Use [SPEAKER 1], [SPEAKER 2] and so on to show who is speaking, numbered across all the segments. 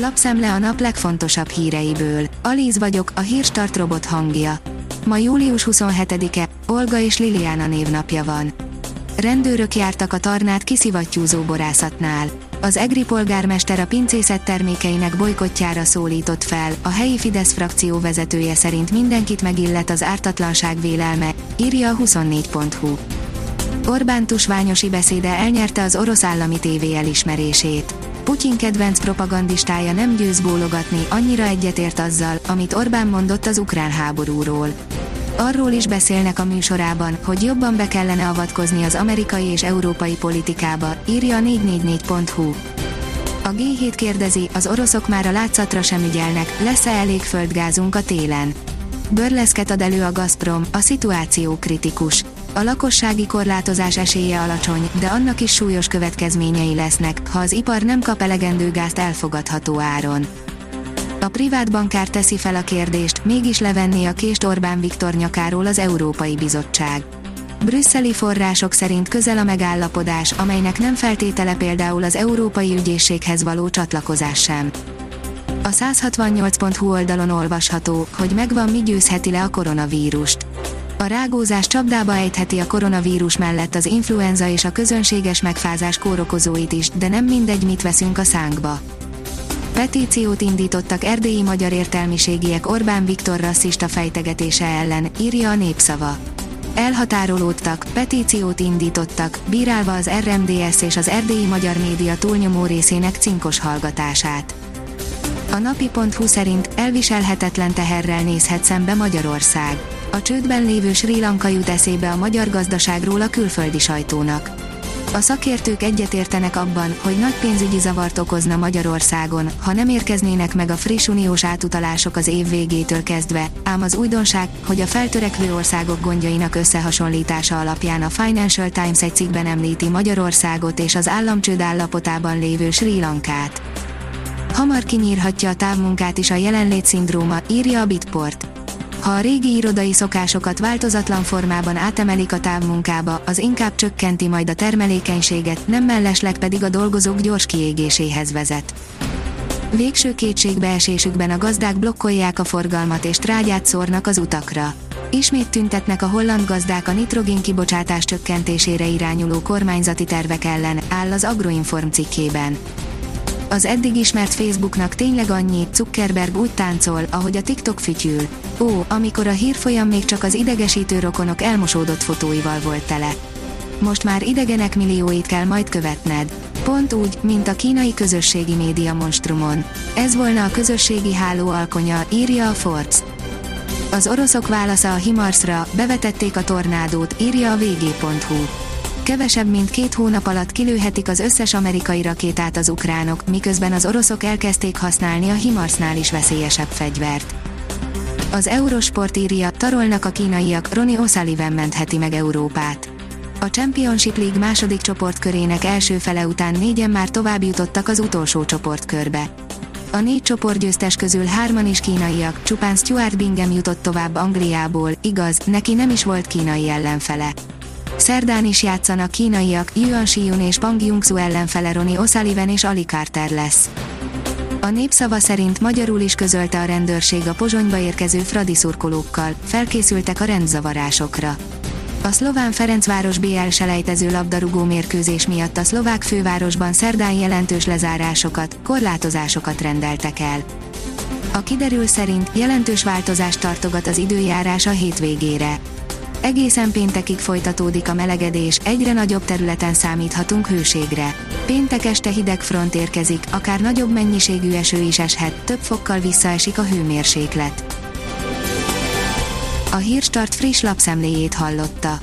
[SPEAKER 1] Lapszemle a nap legfontosabb híreiből. Alíz vagyok, a hírstart robot hangja. Ma július 27-e, Olga és Liliana névnapja van. Rendőrök jártak a tarnát kiszivattyúzó borászatnál. Az egri polgármester a pincészet termékeinek bolykottjára szólított fel, a helyi Fidesz frakció vezetője szerint mindenkit megillet az ártatlanság vélelme, írja a 24.hu. Orbán tusványosi beszéde elnyerte az orosz állami tévé elismerését. Putyin kedvenc propagandistája nem győz bólogatni, annyira egyetért azzal, amit Orbán mondott az ukrán háborúról. Arról is beszélnek a műsorában, hogy jobban be kellene avatkozni az amerikai és európai politikába, írja a 444.hu. A G7 kérdezi, az oroszok már a látszatra sem ügyelnek, lesz-e elég földgázunk a télen? Börleszket ad elő a Gazprom, a szituáció kritikus. A lakossági korlátozás esélye alacsony, de annak is súlyos következményei lesznek, ha az ipar nem kap elegendő gázt elfogadható áron. A privát bankár teszi fel a kérdést, mégis levenné a kést Orbán Viktor nyakáról az Európai Bizottság. Brüsszeli források szerint közel a megállapodás, amelynek nem feltétele például az Európai Ügyészséghez való csatlakozás sem. A 168.hu oldalon olvasható, hogy megvan mi győzheti le a koronavírust. A rágózás csapdába ejtheti a koronavírus mellett az influenza és a közönséges megfázás kórokozóit is, de nem mindegy mit veszünk a szánkba. Petíciót indítottak erdélyi magyar értelmiségiek Orbán Viktor rasszista fejtegetése ellen, írja a népszava. Elhatárolódtak, petíciót indítottak, bírálva az RMDS és az erdélyi magyar média túlnyomó részének cinkos hallgatását. A napi.hu szerint elviselhetetlen teherrel nézhet szembe Magyarország. A csődben lévő Sri Lanka jut eszébe a magyar gazdaságról a külföldi sajtónak. A szakértők egyetértenek abban, hogy nagy pénzügyi zavart okozna Magyarországon, ha nem érkeznének meg a friss uniós átutalások az év végétől kezdve, ám az újdonság, hogy a feltörekvő országok gondjainak összehasonlítása alapján a Financial Times egy cikkben említi Magyarországot és az államcsőd állapotában lévő Sri Lankát. Hamar kinyírhatja a távmunkát is a jelenlét szindróma, írja a Bitport. Ha a régi irodai szokásokat változatlan formában átemelik a távmunkába, az inkább csökkenti majd a termelékenységet, nem mellesleg pedig a dolgozók gyors kiégéséhez vezet. Végső kétségbeesésükben a gazdák blokkolják a forgalmat és trágyát szórnak az utakra. Ismét tüntetnek a holland gazdák a nitrogén kibocsátás csökkentésére irányuló kormányzati tervek ellen, áll az Agroinform cikkében. Az eddig ismert Facebooknak tényleg annyi, Zuckerberg úgy táncol, ahogy a TikTok fütyül. Ó, amikor a hírfolyam még csak az idegesítő rokonok elmosódott fotóival volt tele. Most már idegenek millióit kell majd követned. Pont úgy, mint a kínai közösségi média monstrumon. Ez volna a közösségi háló alkonya, írja a Forbes. Az oroszok válasza a Himarsra, bevetették a tornádót, írja a vg.hu kevesebb mint két hónap alatt kilőhetik az összes amerikai rakétát az ukránok, miközben az oroszok elkezdték használni a Himarsnál is veszélyesebb fegyvert. Az Eurosport írja, tarolnak a kínaiak, Ronnie O'Sullivan mentheti meg Európát. A Championship League második csoportkörének első fele után négyen már tovább jutottak az utolsó csoportkörbe. A négy csoportgyőztes közül hárman is kínaiak, csupán Stuart Bingham jutott tovább Angliából, igaz, neki nem is volt kínai ellenfele. Szerdán is játszanak kínaiak, Yuan Shiyun és Pang Yungsu ellenfele Ronnie O'Sullivan és Ali Carter lesz. A népszava szerint magyarul is közölte a rendőrség a Pozsonyba érkező fradi szurkolókkal, felkészültek a rendzavarásokra. A szlován Ferencváros BL selejtező labdarúgó mérkőzés miatt a szlovák fővárosban szerdán jelentős lezárásokat, korlátozásokat rendeltek el. A kiderül szerint jelentős változást tartogat az időjárás a hétvégére. Egészen péntekig folytatódik a melegedés, egyre nagyobb területen számíthatunk hőségre. Péntek este hideg front érkezik, akár nagyobb mennyiségű eső is eshet, több fokkal visszaesik a hőmérséklet. A Hírstart friss lapszemléjét hallotta.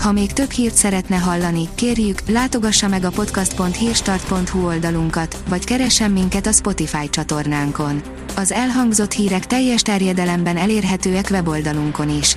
[SPEAKER 1] Ha még több hírt szeretne hallani, kérjük, látogassa meg a podcast.hírstart.hu oldalunkat, vagy keressen minket a Spotify csatornánkon. Az elhangzott hírek teljes terjedelemben elérhetőek weboldalunkon is.